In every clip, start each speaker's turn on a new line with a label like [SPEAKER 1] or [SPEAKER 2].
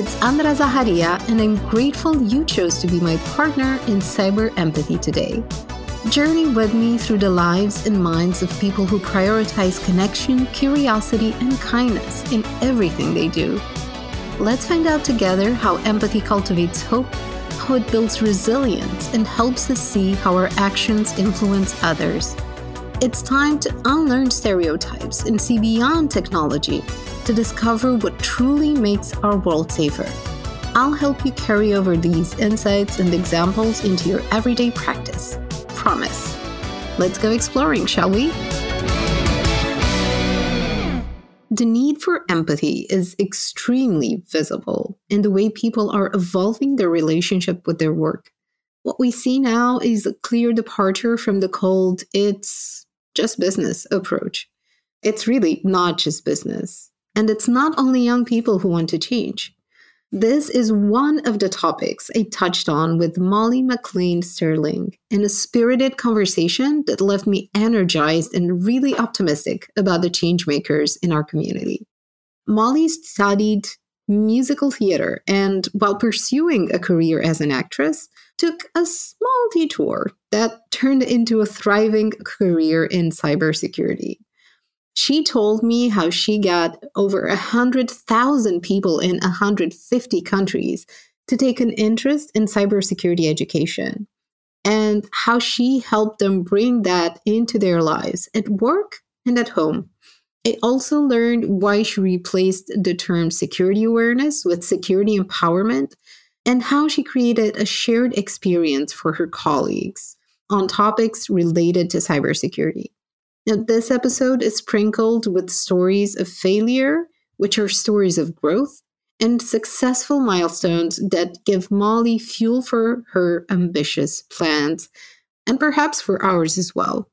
[SPEAKER 1] It's Andra Zaharia, and I'm grateful you chose to be my partner in cyber empathy today. Journey with me through the lives and minds of people who prioritize connection, curiosity, and kindness in everything they do. Let's find out together how empathy cultivates hope, how it builds resilience, and helps us see how our actions influence others. It's time to unlearn stereotypes and see beyond technology to discover what truly makes our world safer. I'll help you carry over these insights and examples into your everyday practice. Promise. Let's go exploring, shall we? The need for empathy is extremely visible in the way people are evolving their relationship with their work. What we see now is a clear departure from the cold, it's just business approach. It's really not just business. And it's not only young people who want to change. This is one of the topics I touched on with Molly McLain Sterling in a spirited conversation that left me energized and really optimistic about the changemakers in our community. Molly studied musical theater and, while pursuing a career as an actress, took a small detour that turned into a thriving career in cybersecurity. She told me how she got over 100,000 people in 150 countries to take an interest in cybersecurity education and how she helped them bring that into their lives at work and at home. I also learned why she replaced the term security awareness with security empowerment and how she created a shared experience for her colleagues on topics related to cybersecurity. Now, this episode is sprinkled with stories of failure, which are stories of growth, and successful milestones that give Molly fuel for her ambitious plans, and perhaps for ours as well.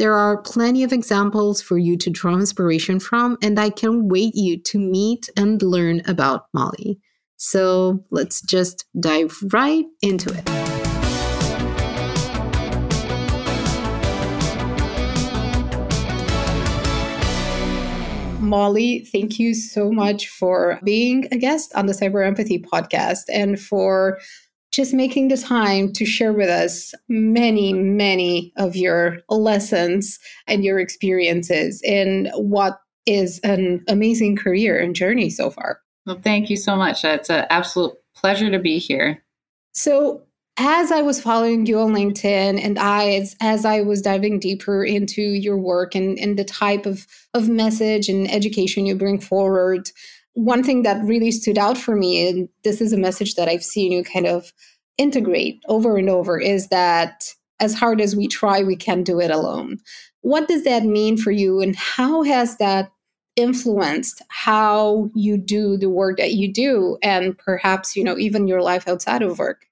[SPEAKER 1] There are plenty of examples for you to draw inspiration from, and I can wait you to meet and learn about Molly. So let's just dive right into it. Molly, thank you so much for being a guest on the Cyber Empathy podcast and for just making the time to share with us many, many of your lessons and your experiences in what is an amazing career and journey so far.
[SPEAKER 2] Well, thank you so much. It's an absolute pleasure to be here.
[SPEAKER 1] So, as I was following you on LinkedIn and I as, as I was diving deeper into your work and, and the type of, of message and education you bring forward, one thing that really stood out for me, and this is a message that I've seen you kind of integrate over and over, is that as hard as we try, we can't do it alone. What does that mean for you, and how has that influenced how you do the work that you do and perhaps you know even your life outside of work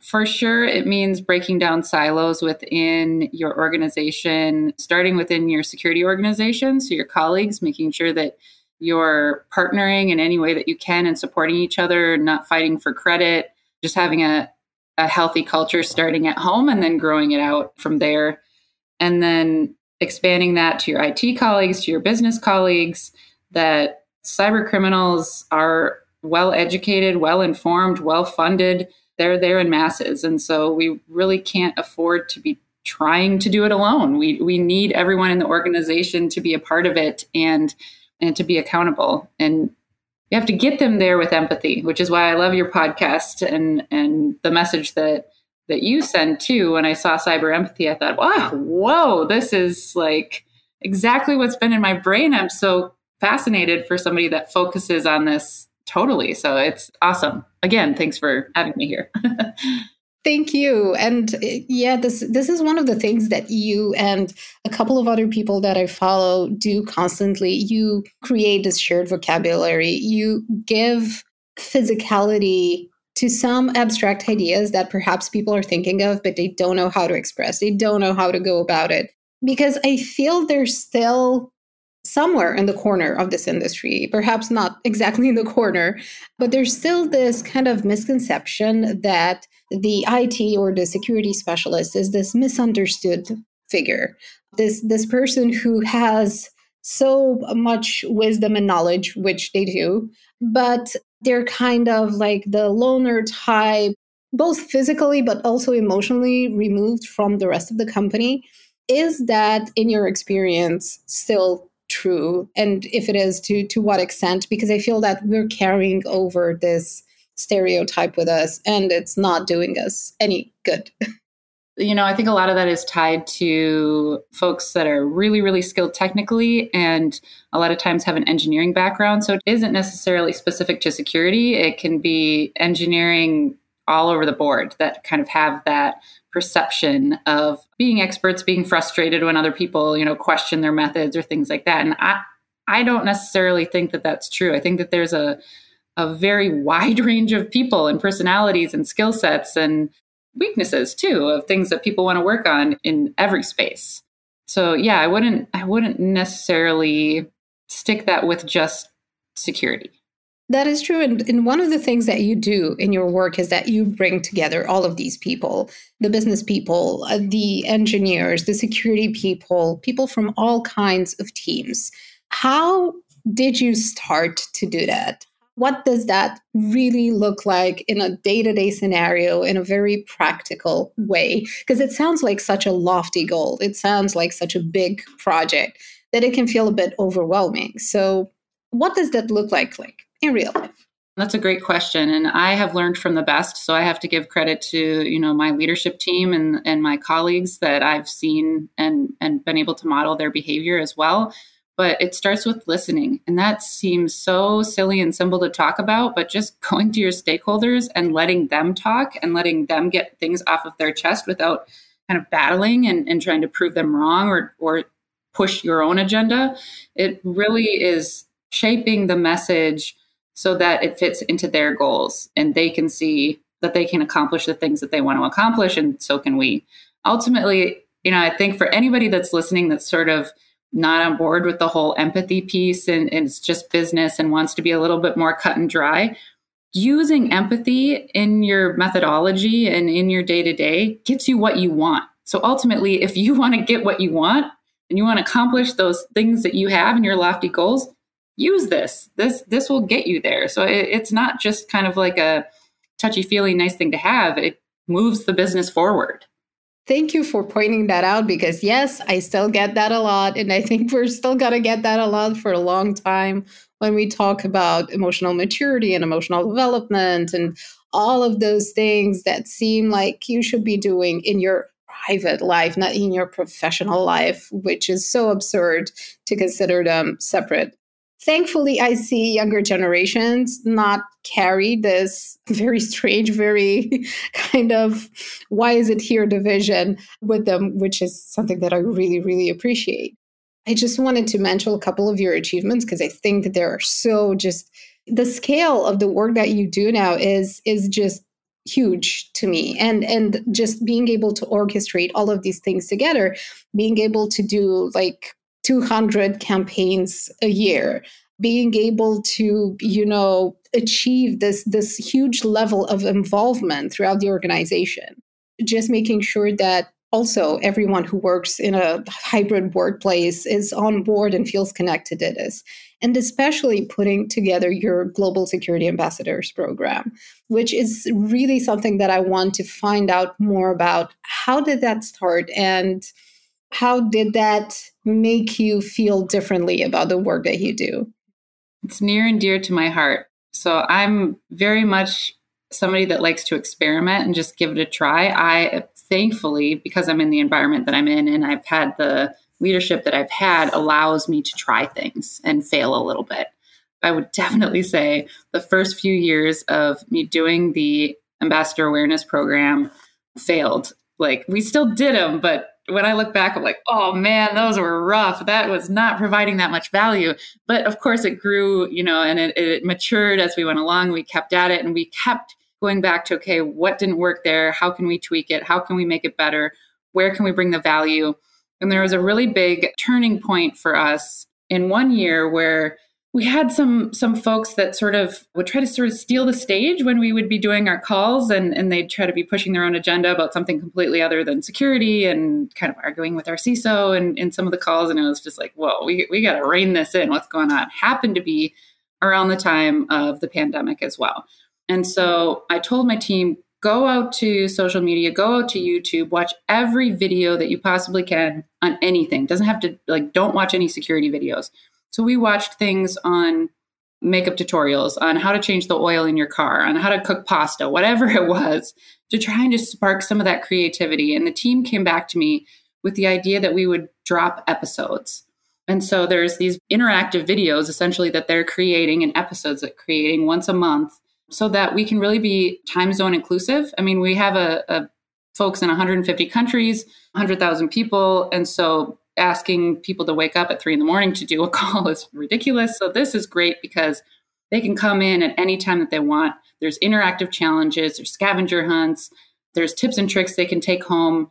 [SPEAKER 2] for sure it means breaking down silos within your organization starting within your security organization so your colleagues making sure that you're partnering in any way that you can and supporting each other not fighting for credit just having a, a healthy culture starting at home and then growing it out from there and then expanding that to your IT colleagues, to your business colleagues, that cyber criminals are well educated, well informed, well funded. They're there in masses. And so we really can't afford to be trying to do it alone. We, we need everyone in the organization to be a part of it and, and to be accountable. And you have to get them there with empathy, which is why I love your podcast and, and the message that that you send too. When I saw cyber empathy, I thought, wow, whoa, this is like exactly what's been in my brain. I'm so fascinated for somebody that focuses on this totally. So it's awesome. Again, thanks for having me here.
[SPEAKER 1] Thank you. And uh, yeah, this this is one of the things that you and a couple of other people that I follow do constantly. You create this shared vocabulary. You give physicality to some abstract ideas that perhaps people are thinking of, but they don't know how to express. They don't know how to go about it. Because I feel there's still somewhere in the corner of this industry, perhaps not exactly in the corner, but there's still this kind of misconception that the IT or the security specialist is this misunderstood figure. This this person who has so much wisdom and knowledge, which they do, but they're kind of like the loner type, both physically but also emotionally removed from the rest of the company. Is that, in your experience, still true? And if it is, to to what extent? Because I feel that we're carrying over this stereotype with us, and it's not doing us any good.
[SPEAKER 2] you know, I think a lot of that is tied to folks that are really, really skilled technically and a lot of times have an engineering background. So it isn't necessarily specific to security. It can be engineering all over the board that kind of have that perception of being experts, being frustrated when other people, you know, question their methods or things like that. And I, I don't necessarily think that that's true. I think that there's a, a very wide range of people and personalities and skill sets and weaknesses too of things that people want to work on in every space. So yeah, I wouldn't I wouldn't necessarily stick that with just security.
[SPEAKER 1] That is true. And, and one of the things that you do in your work is that you bring together all of these people the business people, uh, the engineers, the security people, people from all kinds of teams. How did you start to do that? what does that really look like in a day-to-day scenario in a very practical way because it sounds like such a lofty goal it sounds like such a big project that it can feel a bit overwhelming so what does that look like like in real life
[SPEAKER 2] that's a great question and i have learned from the best so i have to give credit to you know my leadership team and and my colleagues that i've seen and and been able to model their behavior as well but it starts with listening. And that seems so silly and simple to talk about, but just going to your stakeholders and letting them talk and letting them get things off of their chest without kind of battling and, and trying to prove them wrong or, or push your own agenda. It really is shaping the message so that it fits into their goals and they can see that they can accomplish the things that they want to accomplish and so can we. Ultimately, you know, I think for anybody that's listening that's sort of not on board with the whole empathy piece and, and, it's just business and wants to be a little bit more cut and dry, using empathy in your methodology and in your day to day gets you what you want. So ultimately, if you want to get what you want and you want to accomplish those things that you have in your lofty goals, use this. This this will get you there. So it, it's not just kind of like a touchy feely nice thing to have. It moves the business forward.
[SPEAKER 1] Thank you for pointing that out because, yes, I still get that a lot. And I think we're still going to get that a lot for a long time when we talk about emotional maturity and emotional development and all of those things that seem like you should be doing in your private life, not in your professional life, which is so absurd to consider them separate thankfully i see younger generations not carry this very strange very kind of why is it here division with them which is something that i really really appreciate. I just wanted to mention a couple of your achievements because i think that they are so just the scale of the work that you do now is is just huge to me. And and just being able to orchestrate all of these things together being able to do like 200 campaigns a year being able to you know achieve this this huge level of involvement throughout the organization. Just making sure that also everyone who works in a hybrid workplace is on board and feels connected to this and especially putting together your global security ambassadors program which is really something that i want to find out more about. How did that start and how did that make you feel differently about the work that you do?
[SPEAKER 2] It's near and dear to my heart. So I'm very much somebody that likes to experiment and just give it a try. I thankfully, because I'm in the environment that I'm in and I've had the leadership that I've had, allows me to try things and fail a little bit. I would definitely say the first few years of me doing the ambassador awareness program failed. Like we still did them, but when I look back, I'm like, oh man, those were rough. That was not providing that much value. But of course, it grew, you know, and it, it matured as we went along. We kept at it and we kept going back to, okay, what didn't work there? How can we tweak it? How can we make it better? Where can we bring the value? And there was a really big turning point for us in one year where we had some some folks that sort of would try to sort of steal the stage when we would be doing our calls and, and they'd try to be pushing their own agenda about something completely other than security and kind of arguing with our CISO and in some of the calls. And it was just like, whoa, we, we got to rein this in. What's going on? Happened to be around the time of the pandemic as well. And so I told my team, go out to social media, go out to YouTube, watch every video that you possibly can on anything. Doesn't have to like don't watch any security videos. So we watched things on makeup tutorials, on how to change the oil in your car, on how to cook pasta, whatever it was, to try and just spark some of that creativity. And the team came back to me with the idea that we would drop episodes. And so there's these interactive videos essentially that they're creating and episodes that creating once a month so that we can really be time zone inclusive. I mean, we have a, a folks in 150 countries, 100,000 people, and so asking people to wake up at three in the morning to do a call is ridiculous. So this is great because they can come in at any time that they want. There's interactive challenges, there's scavenger hunts, there's tips and tricks they can take home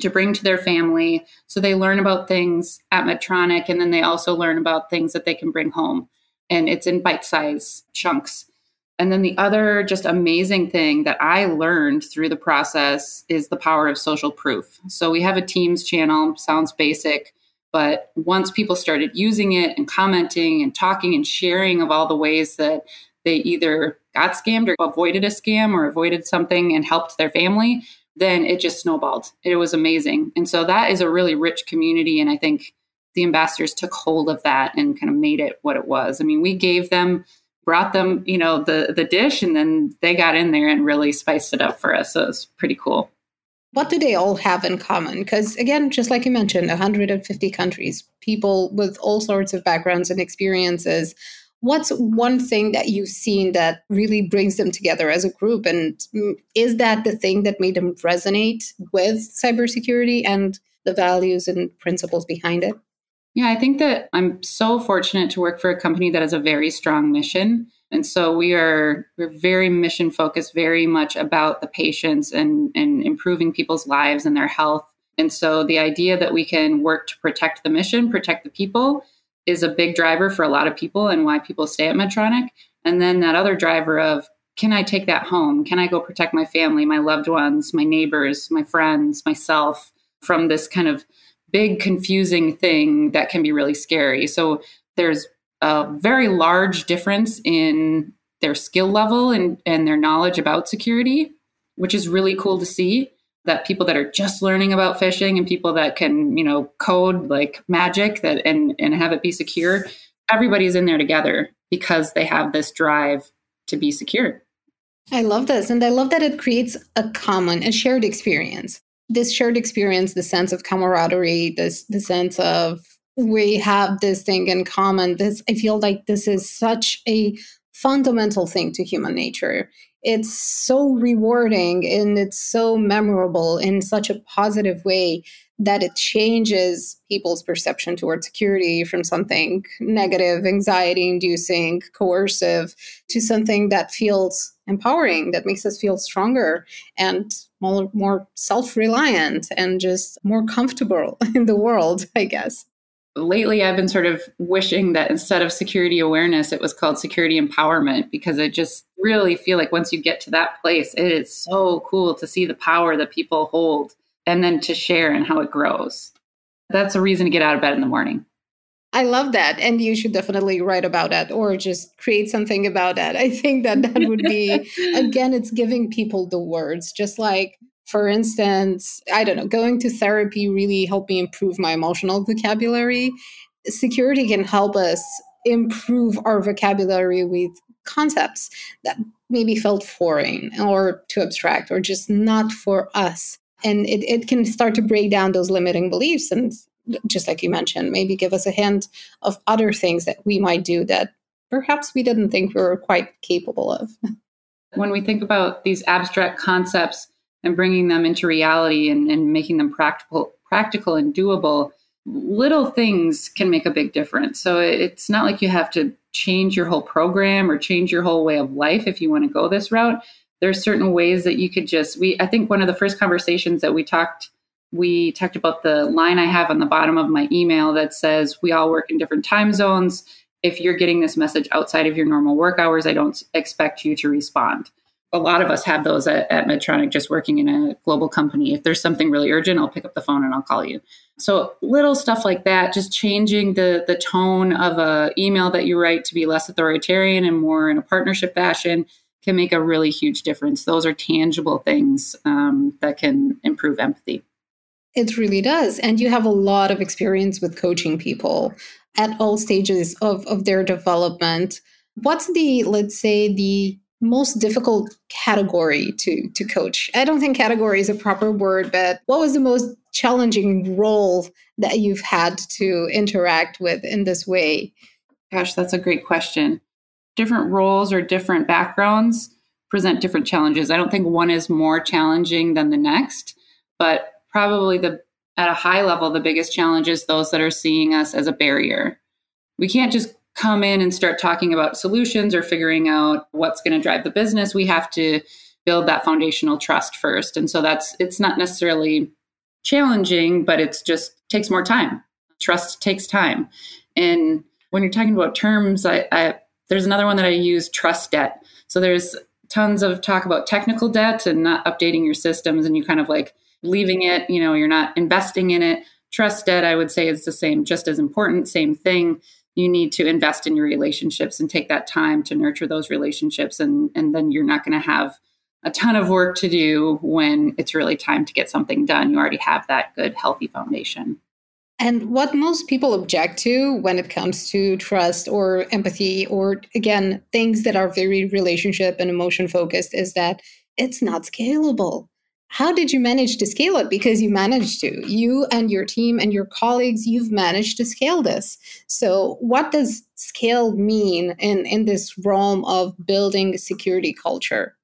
[SPEAKER 2] to bring to their family. So they learn about things at Medtronic and then they also learn about things that they can bring home. And it's in bite size chunks. And then the other just amazing thing that I learned through the process is the power of social proof. So we have a Teams channel, sounds basic, but once people started using it and commenting and talking and sharing of all the ways that they either got scammed or avoided a scam or avoided something and helped their family, then it just snowballed. It was amazing. And so that is a really rich community. And I think the ambassadors took hold of that and kind of made it what it was. I mean, we gave them brought them, you know, the the dish, and then they got in there and really spiced it up for us. So it was pretty cool.
[SPEAKER 1] What do they all have in common? Because again, just like you mentioned, 150 countries, people with all sorts of backgrounds and experiences. What's one thing that you've seen that really brings them together as a group? And is that the thing that made them resonate with cybersecurity and the values and principles behind it?
[SPEAKER 2] Yeah, I think that I'm so fortunate to work for a company that has a very strong mission. And so we are we're very mission focused, very much about the patients and, and improving people's lives and their health. And so the idea that we can work to protect the mission, protect the people, is a big driver for a lot of people and why people stay at Medtronic. And then that other driver of can I take that home? Can I go protect my family, my loved ones, my neighbors, my friends, myself from this kind of big confusing thing that can be really scary. So there's a very large difference in their skill level and, and their knowledge about security, which is really cool to see that people that are just learning about phishing and people that can, you know, code like magic that and and have it be secure, everybody's in there together because they have this drive to be secure.
[SPEAKER 1] I love this and I love that it creates a common and shared experience this shared experience, the sense of camaraderie, this the sense of we have this thing in common. This I feel like this is such a fundamental thing to human nature. It's so rewarding and it's so memorable in such a positive way that it changes people's perception towards security from something negative, anxiety inducing, coercive to something that feels empowering, that makes us feel stronger and more, more self reliant and just more comfortable in the world, I guess.
[SPEAKER 2] Lately, I've been sort of wishing that instead of security awareness, it was called security empowerment because I just really feel like once you get to that place, it is so cool to see the power that people hold and then to share and how it grows. That's a reason to get out of bed in the morning.
[SPEAKER 1] I love that. And you should definitely write about that or just create something about that. I think that that would be, again, it's giving people the words. Just like, for instance, I don't know, going to therapy really helped me improve my emotional vocabulary. Security can help us improve our vocabulary with concepts that maybe felt foreign or too abstract or just not for us and it, it can start to break down those limiting beliefs and just like you mentioned maybe give us a hint of other things that we might do that perhaps we didn't think we were quite capable of.
[SPEAKER 2] When we think about these abstract concepts and bringing them into reality and, and making them practical practical and doable little things can make a big difference. So it's not like you have to change your whole program or change your whole way of life if you want to go this route there's certain ways that you could just we i think one of the first conversations that we talked we talked about the line i have on the bottom of my email that says we all work in different time zones if you're getting this message outside of your normal work hours, I don't expect you to respond. A lot of us have those at, at, Medtronic just working in a global company. If there's something really urgent, I'll pick up the phone and I'll call you. So little stuff like that, just changing the the tone of a email that you write to be less authoritarian and more in a partnership fashion can make a really huge difference. Those are tangible things um, that can improve empathy.
[SPEAKER 1] It really does. And you have a lot of experience with coaching people at all stages of, of their development. What's the, let's say, the most difficult category to to coach? I don't think category is a proper word, but what was the most challenging role that you've had to interact with in this way?
[SPEAKER 2] Gosh, that's a great question. Different roles or different backgrounds present different challenges. I don't think one is more challenging than the next, but probably the at a high level the biggest challenge is those that are seeing us as a barrier. We can't just come in and start talking about solutions or figuring out what's going to drive the business. We have to build that foundational trust first. And so that's it's not necessarily challenging, but it's just takes more time. Trust takes time. And when you're talking about terms, I, I there's another one that I use, trust debt. So there's tons of talk about technical debt and not updating your systems and you kind of like leaving it, you know, you're not investing in it. Trust debt, I would say, is the same, just as important, same thing. You need to invest in your relationships and take that time to nurture those relationships. And, and then you're not going to have a ton of work to do when it's really time to get something done. You already have that good, healthy foundation.
[SPEAKER 1] And what most people object to when it comes to trust or empathy, or again, things that are very relationship and emotion focused, is that it's not scalable. How did you manage to scale it? Because you managed to. You and your team and your colleagues you've managed to scale this. So what does scale mean in in this realm of building security culture?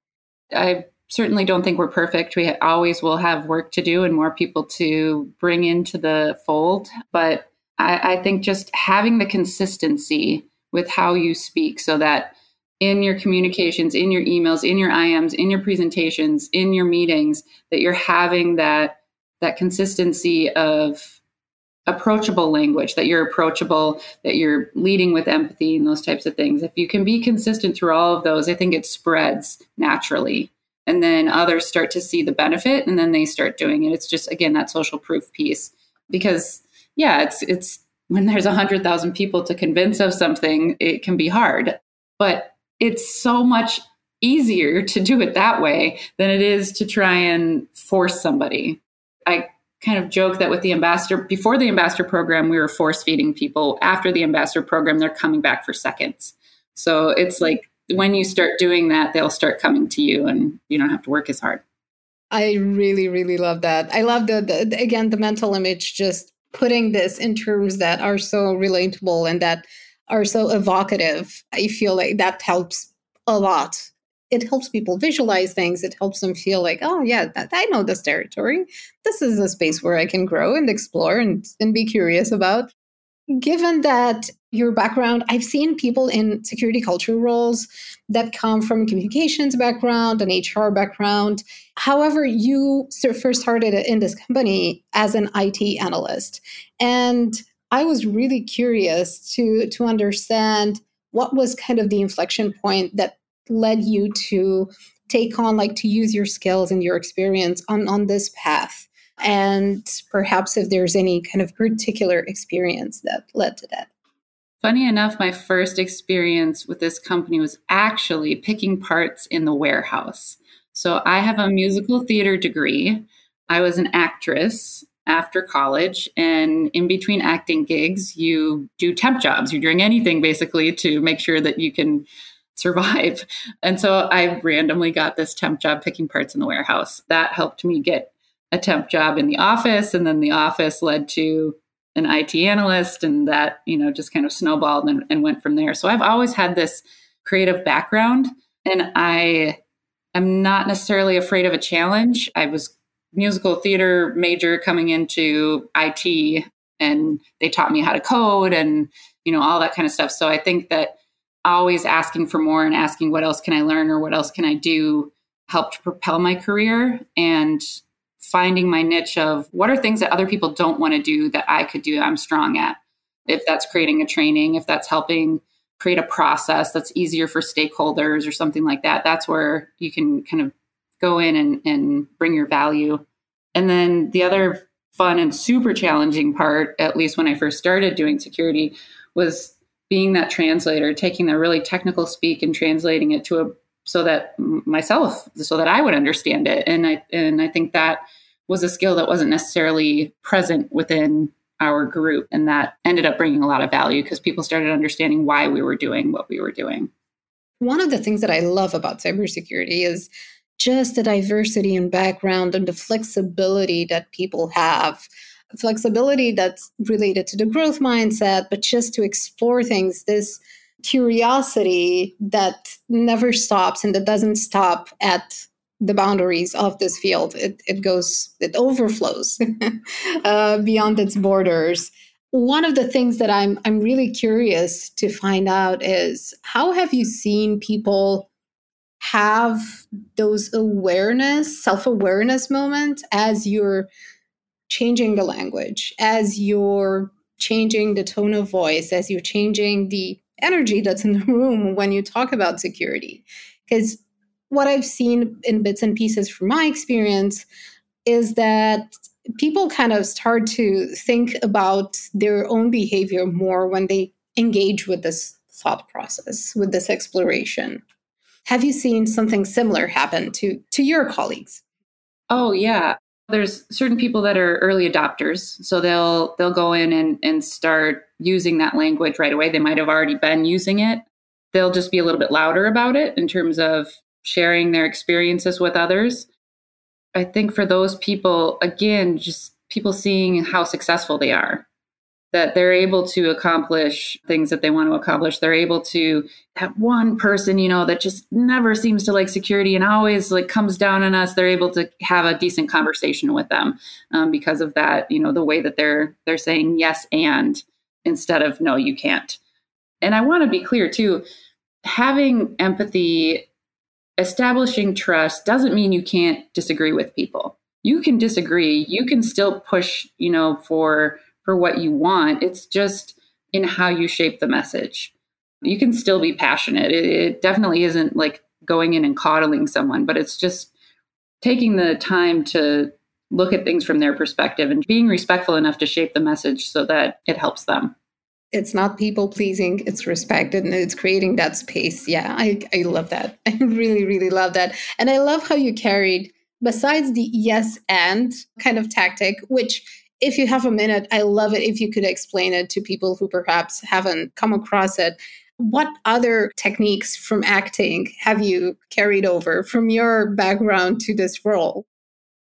[SPEAKER 2] I certainly don't think we're perfect we always will have work to do and more people to bring into the fold but I, I think just having the consistency with how you speak so that in your communications, in your emails, in your IMs, in your presentations, in your meetings, that you're having that that consistency of approachable language, that you're approachable, that you're leading with empathy and those types of things. If you can be consistent through all of those, I think it spreads naturally. And then others start to see the benefit and then they start doing it. It's just again that social proof piece. Because yeah, it's it's when there's a hundred thousand people to convince of something, it can be hard. But it's so much easier to do it that way than it is to try and force somebody. I kind of joke that with the ambassador, before the ambassador program, we were force feeding people. After the ambassador program, they're coming back for seconds. So it's like when you start doing that, they'll start coming to you and you don't have to work as hard.
[SPEAKER 1] I really, really love that. I love the, the again, the mental image, just putting this in terms that are so relatable and that are so evocative. I feel like that helps a lot. It helps people visualize things. It helps them feel like, oh, yeah, that, I know this territory. This is a space where I can grow and explore and, and be curious about. Given that your background, I've seen people in security culture roles that come from communications background and HR background. However, you first started in this company as an IT analyst. And I was really curious to to understand what was kind of the inflection point that led you to take on like to use your skills and your experience on on this path and perhaps if there's any kind of particular experience that led to that
[SPEAKER 2] funny enough my first experience with this company was actually picking parts in the warehouse so i have a musical theater degree i was an actress after college. And in between acting gigs, you do temp jobs. You're doing anything basically to make sure that you can survive. And so I randomly got this temp job picking parts in the warehouse. That helped me get a temp job in the office. And then the office led to an IT analyst. And that, you know, just kind of snowballed and, and went from there. So I've always had this creative background. And I am not necessarily afraid of a challenge. I was musical theater major coming into IT and they taught me how to code and you know all that kind of stuff so i think that always asking for more and asking what else can i learn or what else can i do helped propel my career and finding my niche of what are things that other people don't want to do that i could do i'm strong at if that's creating a training, if that's helping create a process that's easier for stakeholders or something like that, that's where you can kind of go in and, and bring your value. And then the other fun and super challenging part, at least when I first started doing security, was being that translator, taking the really technical speak and translating it to a so that myself, so that I would understand it. And I and I think that was a skill that wasn't necessarily present within our group, and that ended up bringing a lot of value because people started understanding why we were doing what we were doing.
[SPEAKER 1] One of the things that I love about cybersecurity is just the diversity and background and the flexibility that people have flexibility that's related to the growth mindset, but just to explore things, this curiosity that never stops and that doesn't stop at the boundaries of this field. It, it goes, it overflows uh, beyond its borders. One of the things that I'm I'm really curious to find out is how have you seen people have those awareness, self-awareness moments as you're changing the language, as you're changing the tone of voice, as you're changing the energy that's in the room when you talk about security. Because what I've seen in bits and pieces from my experience is that people kind of start to think about their own behavior more when they engage with this thought process, with this exploration. Have you seen something similar happen to, to your colleagues?
[SPEAKER 2] Oh, yeah there's certain people that are early adopters so they'll they'll go in and, and start using that language right away. They might have already been using it. They'll just be a little bit louder about it in terms of sharing their experiences with others. I think for those people again just people seeing how successful they are that they're able to accomplish things that they want to accomplish. They're able to that one person you know that just never seems to like security and always like comes down on us they're able to have a decent conversation with them um, because of that you know the way that they're they're saying yes and instead of no you can't. And i want to be clear too having empathy establishing trust doesn't mean you can't disagree with people. You can disagree you can still push you know for for what you want. It's just in how you shape the message. You can still be passionate. It, it definitely isn't like going in and coddling someone, but it's just taking the time to look at things from their perspective and being respectful enough to shape the message so that it helps them.
[SPEAKER 1] It's not people pleasing, it's respect and it's creating that space. Yeah, I, I love that. I really, really love that. And I love how you carried, besides the yes and kind of tactic, which if you have a minute, I love it if you could explain it to people who perhaps haven't come across it. What other techniques from acting have you carried over from your background to this role?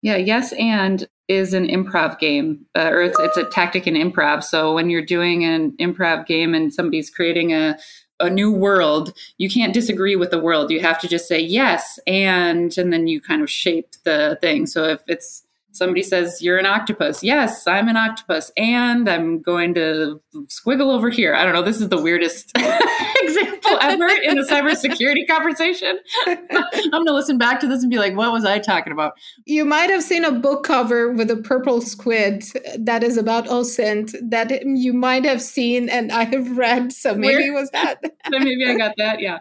[SPEAKER 2] Yeah, yes, and is an improv game, uh, or it's, it's a tactic in improv. So when you're doing an improv game and somebody's creating a a new world, you can't disagree with the world. You have to just say yes and and then you kind of shape the thing. So if it's somebody says you're an octopus. Yes i'm an octopus and i'm going to squiggle over here. I don't know. This is the weirdest example ever in a cybersecurity conversation. I'm going to listen back to this and be like what was i talking about?
[SPEAKER 1] You might have seen a book cover with a purple squid that is about OSINT that you might have seen and i have read so maybe Where? it was that.
[SPEAKER 2] Maybe i got that yeah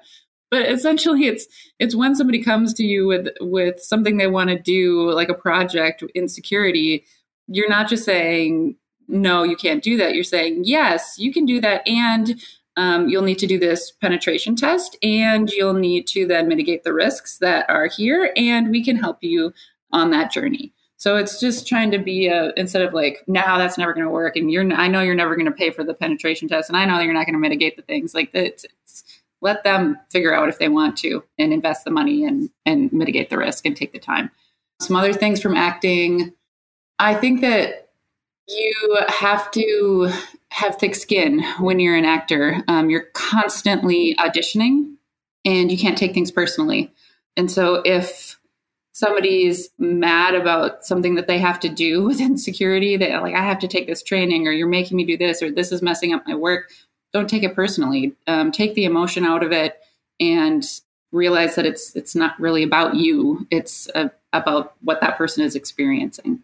[SPEAKER 2] but essentially it's it's when somebody comes to you with with something they want to do like a project in security you're not just saying no you can't do that you're saying yes you can do that and um, you'll need to do this penetration test and you'll need to then mitigate the risks that are here and we can help you on that journey so it's just trying to be a instead of like, now that's never going to work, and you're I know you're never going to pay for the penetration test, and I know you're not going to mitigate the things. Like it's, it's let them figure out if they want to and invest the money and and mitigate the risk and take the time. Some other things from acting, I think that you have to have thick skin when you're an actor. Um, you're constantly auditioning, and you can't take things personally. And so if somebody's mad about something that they have to do within security that like i have to take this training or you're making me do this or this is messing up my work don't take it personally. Um, take the emotion out of it and realize that it's it's not really about you. It's about what that person is experiencing.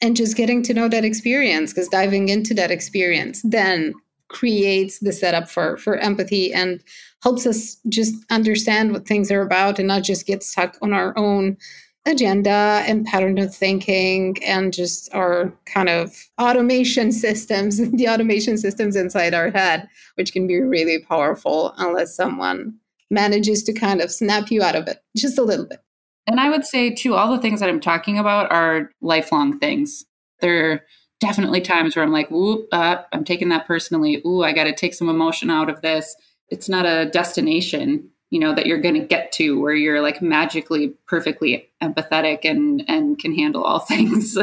[SPEAKER 1] And just getting to know that experience, because diving into that experience then creates the setup for for empathy and helps us just understand what things are about and not just get stuck on our own agenda and pattern of thinking and just our kind of automation systems, the automation systems inside our head, which can be really powerful unless someone manages to kind of snap you out of it just a little bit.
[SPEAKER 2] And I would say, too, all the things that I'm talking about are lifelong things. There are definitely times where I'm like, whoop, uh, I'm taking that personally. Ooh, I got to take some emotion out of this. It's not a destination you know that you're going to get to where you're like magically perfectly empathetic and and can handle all things.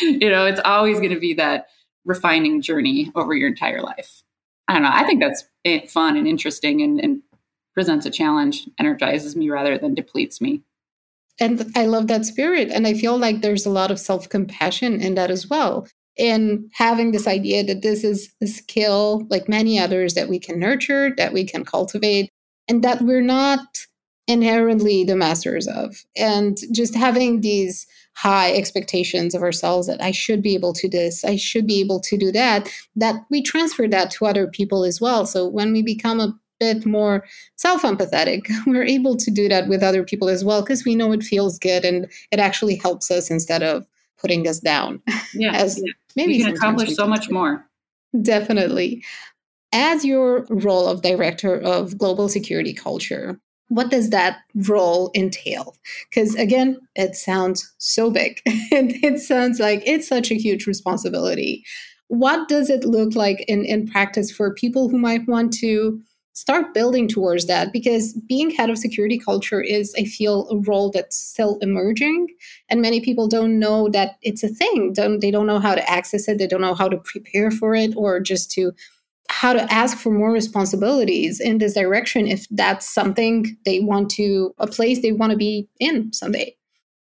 [SPEAKER 2] You know it's always going to be that refining journey over your entire life. I don't know i think that's eh, fun and interesting and, and presents a challenge energizes me rather than depletes me.
[SPEAKER 1] And i love that spirit and i feel like there's a lot of self-compassion in that as well. In having this idea that this is a skill like many others that we can nurture that we can cultivate and that we're not inherently the masters of. And just having these high expectations of ourselves that I should be able to this, I should be able to do that, that we transfer that to other people as well. So when we become a bit more self empathetic, we're able to do that with other people as well because we know it feels good and it actually helps us instead of putting us down.
[SPEAKER 2] Yeah. As yeah. maybe you can accomplish so much more.
[SPEAKER 1] Definitely as your role of director of global security culture, what does that role entail? Because again, it sounds so big and it sounds like it's such a huge responsibility. What does it look like in, in practice for people who might want to start building towards that? Because being head of security culture is, I feel, a role that's still emerging. And many people don't know that it's a thing. Don't, they don't know how to access it, they don't know how to prepare for it, or just to how to ask for more responsibilities in this direction if that's something they want to a place they want to be in someday.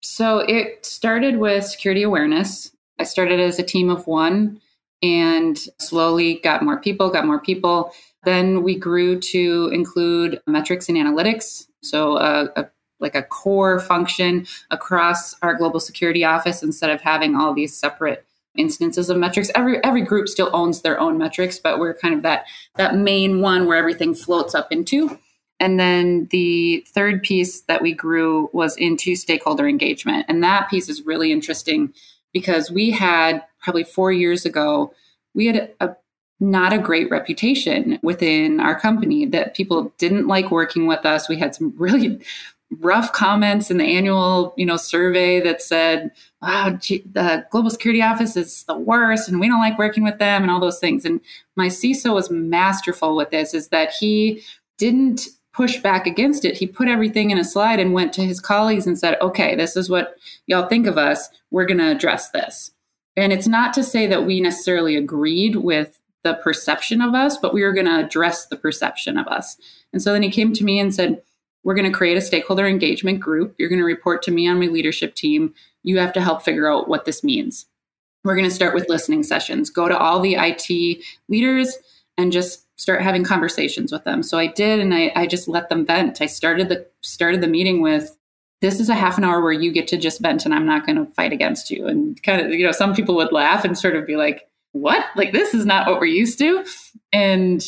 [SPEAKER 2] So it started with security awareness. I started as a team of one and slowly got more people got more people. Then we grew to include metrics and analytics. So a, a like a core function across our global security office instead of having all these separate instances of metrics. Every every group still owns their own metrics, but we're kind of that that main one where everything floats up into. And then the third piece that we grew was into stakeholder engagement. And that piece is really interesting because we had probably 4 years ago, we had a, not a great reputation within our company that people didn't like working with us. We had some really rough comments in the annual you know survey that said Oh, wow the global security office is the worst and we don't like working with them and all those things. And my ciso was masterful with this is that he didn't push back against it. He put everything in a slide and went to his colleagues and said okay this is what y'all think of us. We're going to address this. And it's not to say that we necessarily agreed with the perception of us but we were going to address the perception of us. And so then he came to me and said we're going to create a stakeholder engagement group. You're going to report to me on my leadership team. You have to help figure out what this means. We're going to start with listening sessions. Go to all the IT leaders and just start having conversations with them. So I did, and I, I just let them vent. I started the started the meeting with, "This is a half an hour where you get to just vent, and I'm not going to fight against you." And kind of, you know, some people would laugh and sort of be like, "What? Like this is not what we're used to." And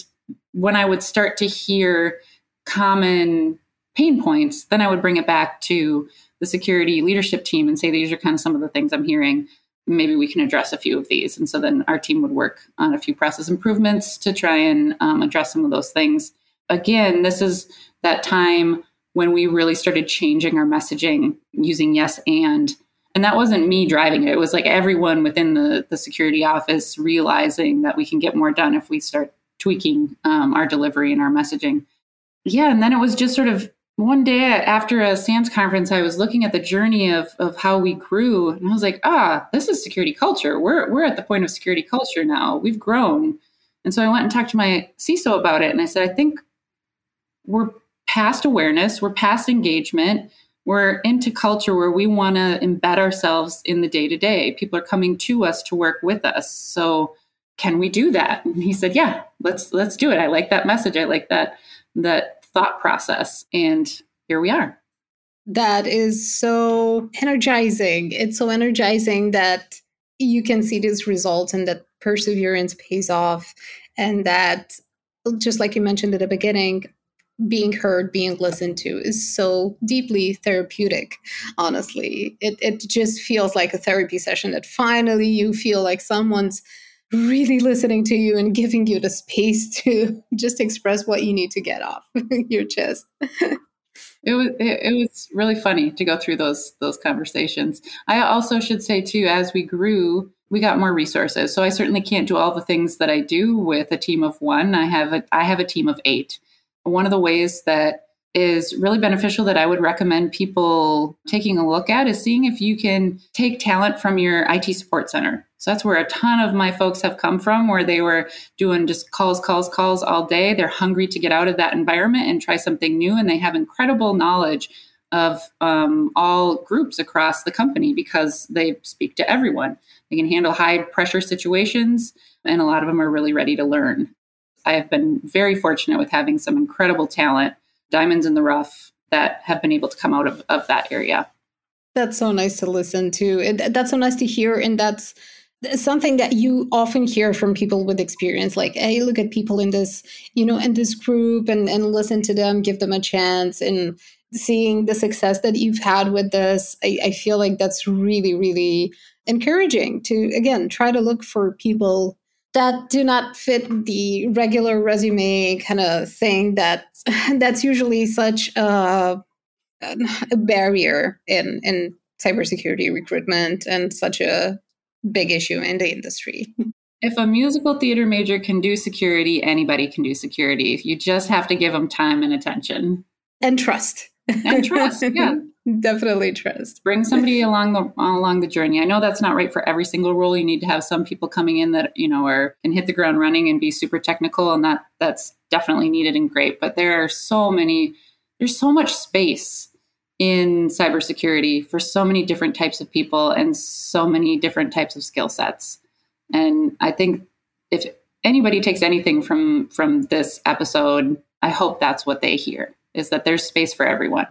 [SPEAKER 2] when I would start to hear common pain points, then I would bring it back to the security leadership team and say, these are kind of some of the things I'm hearing. Maybe we can address a few of these. And so then our team would work on a few process improvements to try and um, address some of those things. Again, this is that time when we really started changing our messaging using yes and. And that wasn't me driving it. It was like everyone within the, the security office realizing that we can get more done if we start tweaking um, our delivery and our messaging. Yeah. And then it was just sort of one day after a SANS conference, I was looking at the journey of, of how we grew, and I was like, ah, this is security culture. We're, we're at the point of security culture now. We've grown. And so I went and talked to my CISO about it, and I said, I think we're past awareness, we're past engagement, we're into culture where we want to embed ourselves in the day to day. People are coming to us to work with us. So can we do that? And he said, Yeah, let's let's do it. I like that message. I like that that thought process. And here we are.
[SPEAKER 1] That is so energizing. It's so energizing that you can see these results and that perseverance pays off. and that just like you mentioned at the beginning being heard being listened to is so deeply therapeutic honestly it, it just feels like a therapy session that finally you feel like someone's really listening to you and giving you the space to just express what you need to get off your chest.
[SPEAKER 2] It was it, was really funny to go through those those conversations. I also should say too as we grew we got more resources. So i certainly can't do all the things that i do with a team of one. I have a i have a team of eight. One of the ways that is really beneficial that I would recommend people taking a look at is seeing if you can take talent from your IT support center. So that's where a ton of my folks have come from, where they were doing just calls, calls, calls all day. They're hungry to get out of that environment and try something new, and they have incredible knowledge of um, all groups across the company because they speak to everyone. They can handle high pressure situations, and a lot of them are really ready to learn. I have been very fortunate with having some incredible talent, diamonds in the rough, that have been able to come out of, of that area.
[SPEAKER 1] That's so nice to listen to. That's so nice to hear. And that's something that you often hear from people with experience like hey look at people in this you know in this group and and listen to them give them a chance and seeing the success that you've had with this I, I feel like that's really really encouraging to again try to look for people that do not fit the regular resume kind of thing that that's usually such a, a barrier in in cybersecurity recruitment and such a big issue in the industry.
[SPEAKER 2] If a musical theater major can do security, anybody can do security. You just have to give them time and attention
[SPEAKER 1] and trust.
[SPEAKER 2] And trust, yeah.
[SPEAKER 1] Definitely trust.
[SPEAKER 2] Bring somebody along the along the journey. I know that's not right for every single role. You need to have some people coming in that you know are can hit the ground running and be super technical, and that that's definitely needed and great. But there are so many. There's so much space in cybersecurity for so many different types of people and so many different types of skill sets. And I think if anybody takes anything from from this episode, I hope that's what they hear is that there's space for everyone.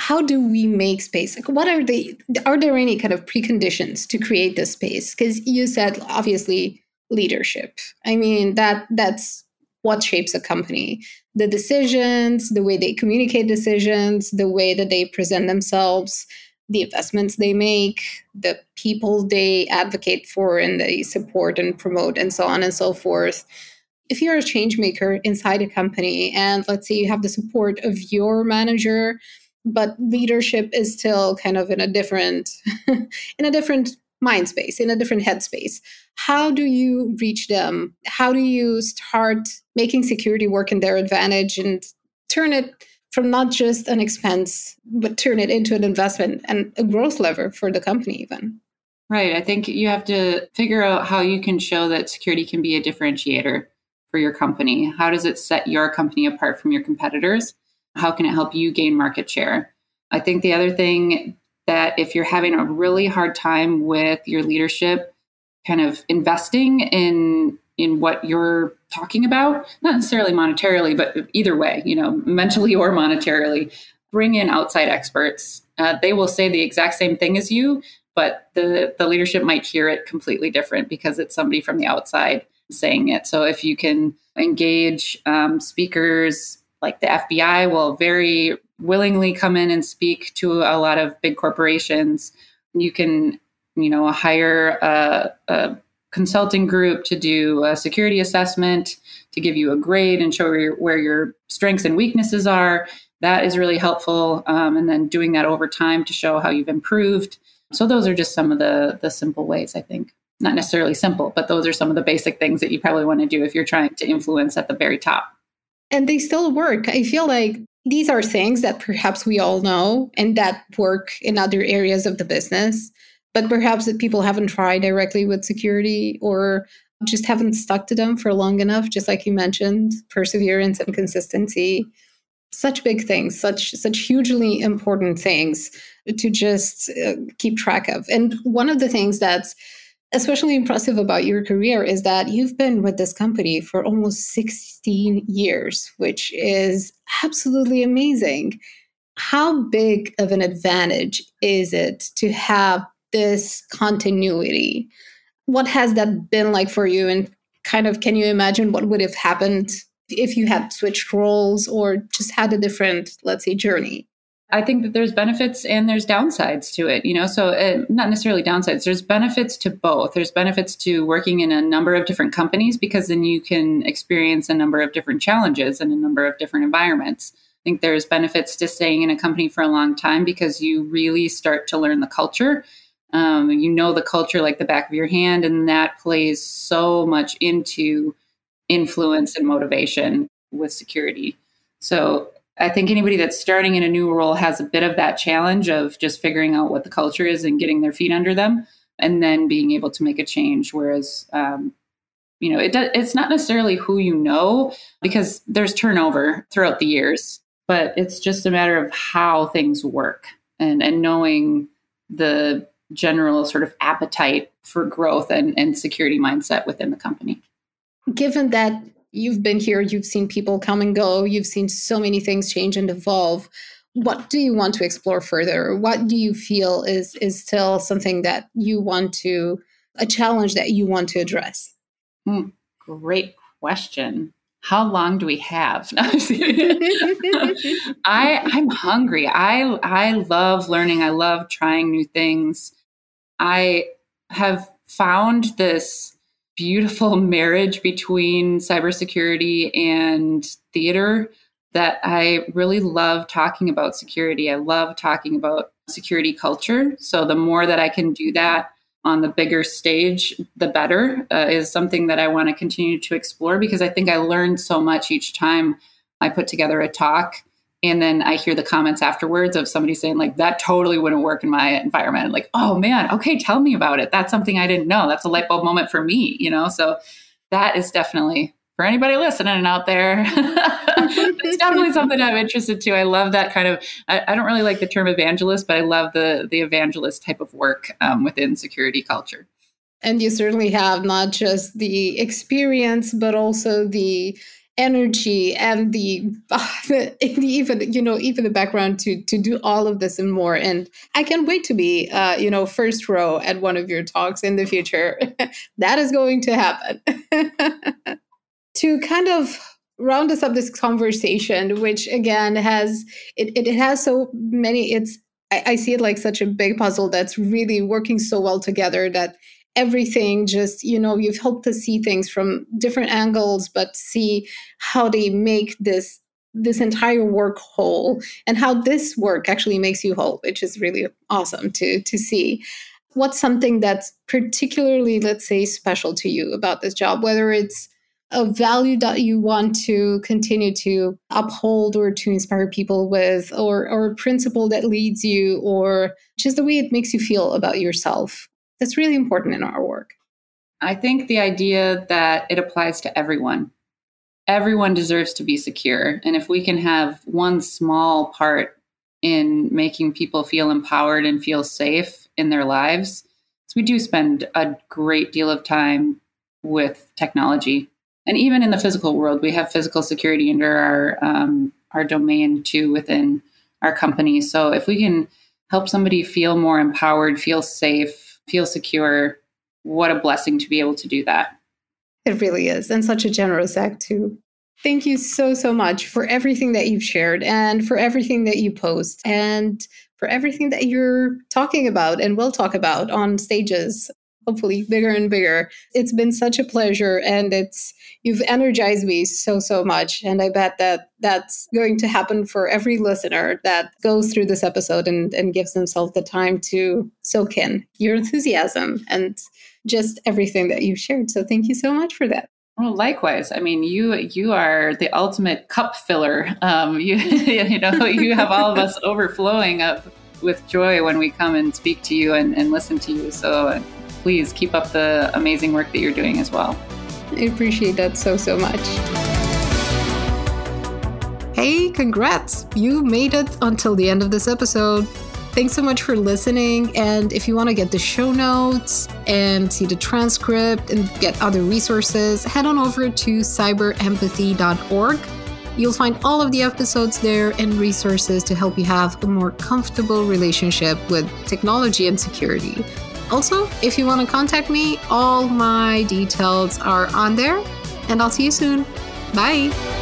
[SPEAKER 1] How do we make space? Like what are the are there any kind of preconditions to create this space? Because you said obviously leadership. I mean that that's what shapes a company the decisions, the way they communicate decisions, the way that they present themselves, the investments they make, the people they advocate for and they support and promote, and so on and so forth. If you're a change maker inside a company, and let's say you have the support of your manager, but leadership is still kind of in a different in a different mind space, in a different headspace. How do you reach them? How do you start making security work in their advantage and turn it from not just an expense, but turn it into an investment and a growth lever for the company, even?
[SPEAKER 2] Right. I think you have to figure out how you can show that security can be a differentiator for your company. How does it set your company apart from your competitors? How can it help you gain market share? I think the other thing that if you're having a really hard time with your leadership kind of investing in in what you're talking about not necessarily monetarily but either way you know mentally or monetarily bring in outside experts uh, they will say the exact same thing as you but the the leadership might hear it completely different because it's somebody from the outside saying it so if you can engage um, speakers like the fbi will very willingly come in and speak to a lot of big corporations. You can, you know, hire a, a consulting group to do a security assessment to give you a grade and show where your, where your strengths and weaknesses are. That is really helpful. Um, and then doing that over time to show how you've improved. So those are just some of the the simple ways I think. Not necessarily simple, but those are some of the basic things that you probably want to do if you're trying to influence at the very top.
[SPEAKER 1] And they still work. I feel like these are things that perhaps we all know and that work in other areas of the business, but perhaps that people haven't tried directly with security or just haven't stuck to them for long enough, just like you mentioned, perseverance and consistency. Such big things, such such hugely important things to just uh, keep track of. And one of the things that's especially impressive about your career is that you've been with this company for almost 16 years, which is absolutely amazing. How big of an advantage is it to have this continuity? What has that been like for you? And kind of can you imagine what would have happened if you had switched roles or just had a different, let's say, journey?
[SPEAKER 2] I think that there's benefits and there's downsides to it, you know. So uh, not necessarily downsides. There's benefits to both. There's benefits to working in a number of different companies because then you can experience a number of different challenges in a number of different environments. I think there's benefits to staying in a company for a long time because you really start to learn the culture. Um, you know the culture like the back of your hand, and that plays so much into influence and motivation with security. So I think anybody that's starting in a new role has a bit of that challenge of just figuring out what the culture is and getting their feet under them, and then being able to make a change. Whereas, um, you know, it does, it's not necessarily who you know because there's turnover throughout the years, but it's just a matter of how things work and and knowing the general sort of appetite for growth and, and security mindset within the company.
[SPEAKER 1] Given that you've been here, you've seen people come and go, you've seen so many things change and evolve. What do you want to explore further? What do you feel is is still something that you want to a challenge that you want to address?
[SPEAKER 2] Hmm, great question. How long do we have? I I'm hungry. I I love learning. I love trying new things. I have found this beautiful marriage between cybersecurity and theater that I really love talking about security. I love talking about security culture. So the more that I can do that on the bigger stage, the better, uh, is something that I want to continue to explore because I think I learned so much each time I put together a talk and then I hear the comments afterwards of somebody saying like that totally wouldn't work in my environment. Like, oh man, okay, tell me about it. That's something I didn't know. That's a light bulb moment for me, you know. So that is definitely for anybody listening out there. it's definitely something I'm interested to. I love that kind of. I, I, don't really like the term evangelist, but I love the the evangelist type of work um, within security culture.
[SPEAKER 1] And you certainly have not just the experience, but also the energy and the, the, even you know even the background to to do all of this and more. And i can't wait to be uh, you know first row at one of your talks in the future. That is going to happen. To kind of round us up this conversation which again has it, it has so many it's I, I see it like such a big puzzle that's really working so well together that everything just you know you've helped to see things from different angles but see how they make this this entire work whole and how this work actually makes you whole which is really awesome to to see. What's something that's particularly let's say special to you about this job whether it's a value that you want to continue to uphold or to inspire people with or or a principle that leads you or just the way it makes you feel about yourself that's really important in our work.
[SPEAKER 2] I think the idea that it applies to everyone. Everyone deserves to be secure. And if we can have one small part in making people feel empowered and feel safe in their lives, so we do spend a great deal of time with technology. And even in the physical world, we have physical security under our um, our domain too within our company. So if we can help somebody feel more empowered, feel safe, feel secure. What a blessing to be able to do that.
[SPEAKER 1] It really is. And such a generous act, too. Thank you so, so much for everything that you've shared and for everything that you post and for everything that you're talking about and will talk about on stages, hopefully bigger and bigger. It's been such a pleasure and it's you've energized me so so much and i bet that that's going to happen for every listener that goes through this episode and, and gives themselves the time to soak in your enthusiasm and just everything that you've shared so thank you so much for that
[SPEAKER 2] well, likewise. I mean, you you are the ultimate cup filler. Um, you you know you have all of us overflowing of with joy when we come and speak to you and, and listen to you. So please keep up the amazing work that you're doing as well.
[SPEAKER 1] I appreciate that so, so much. Hey, congrats! You made it until the end of this episode. Thanks so much for listening. And if you want to get the show notes and see the transcript and get other resources, head on over to cyberempathy.org. You'll find all of the episodes there and resources to help you have a more comfortable relationship with technology and security. Also, if you want to contact me, all my details are on there, and I'll see you soon. Bye.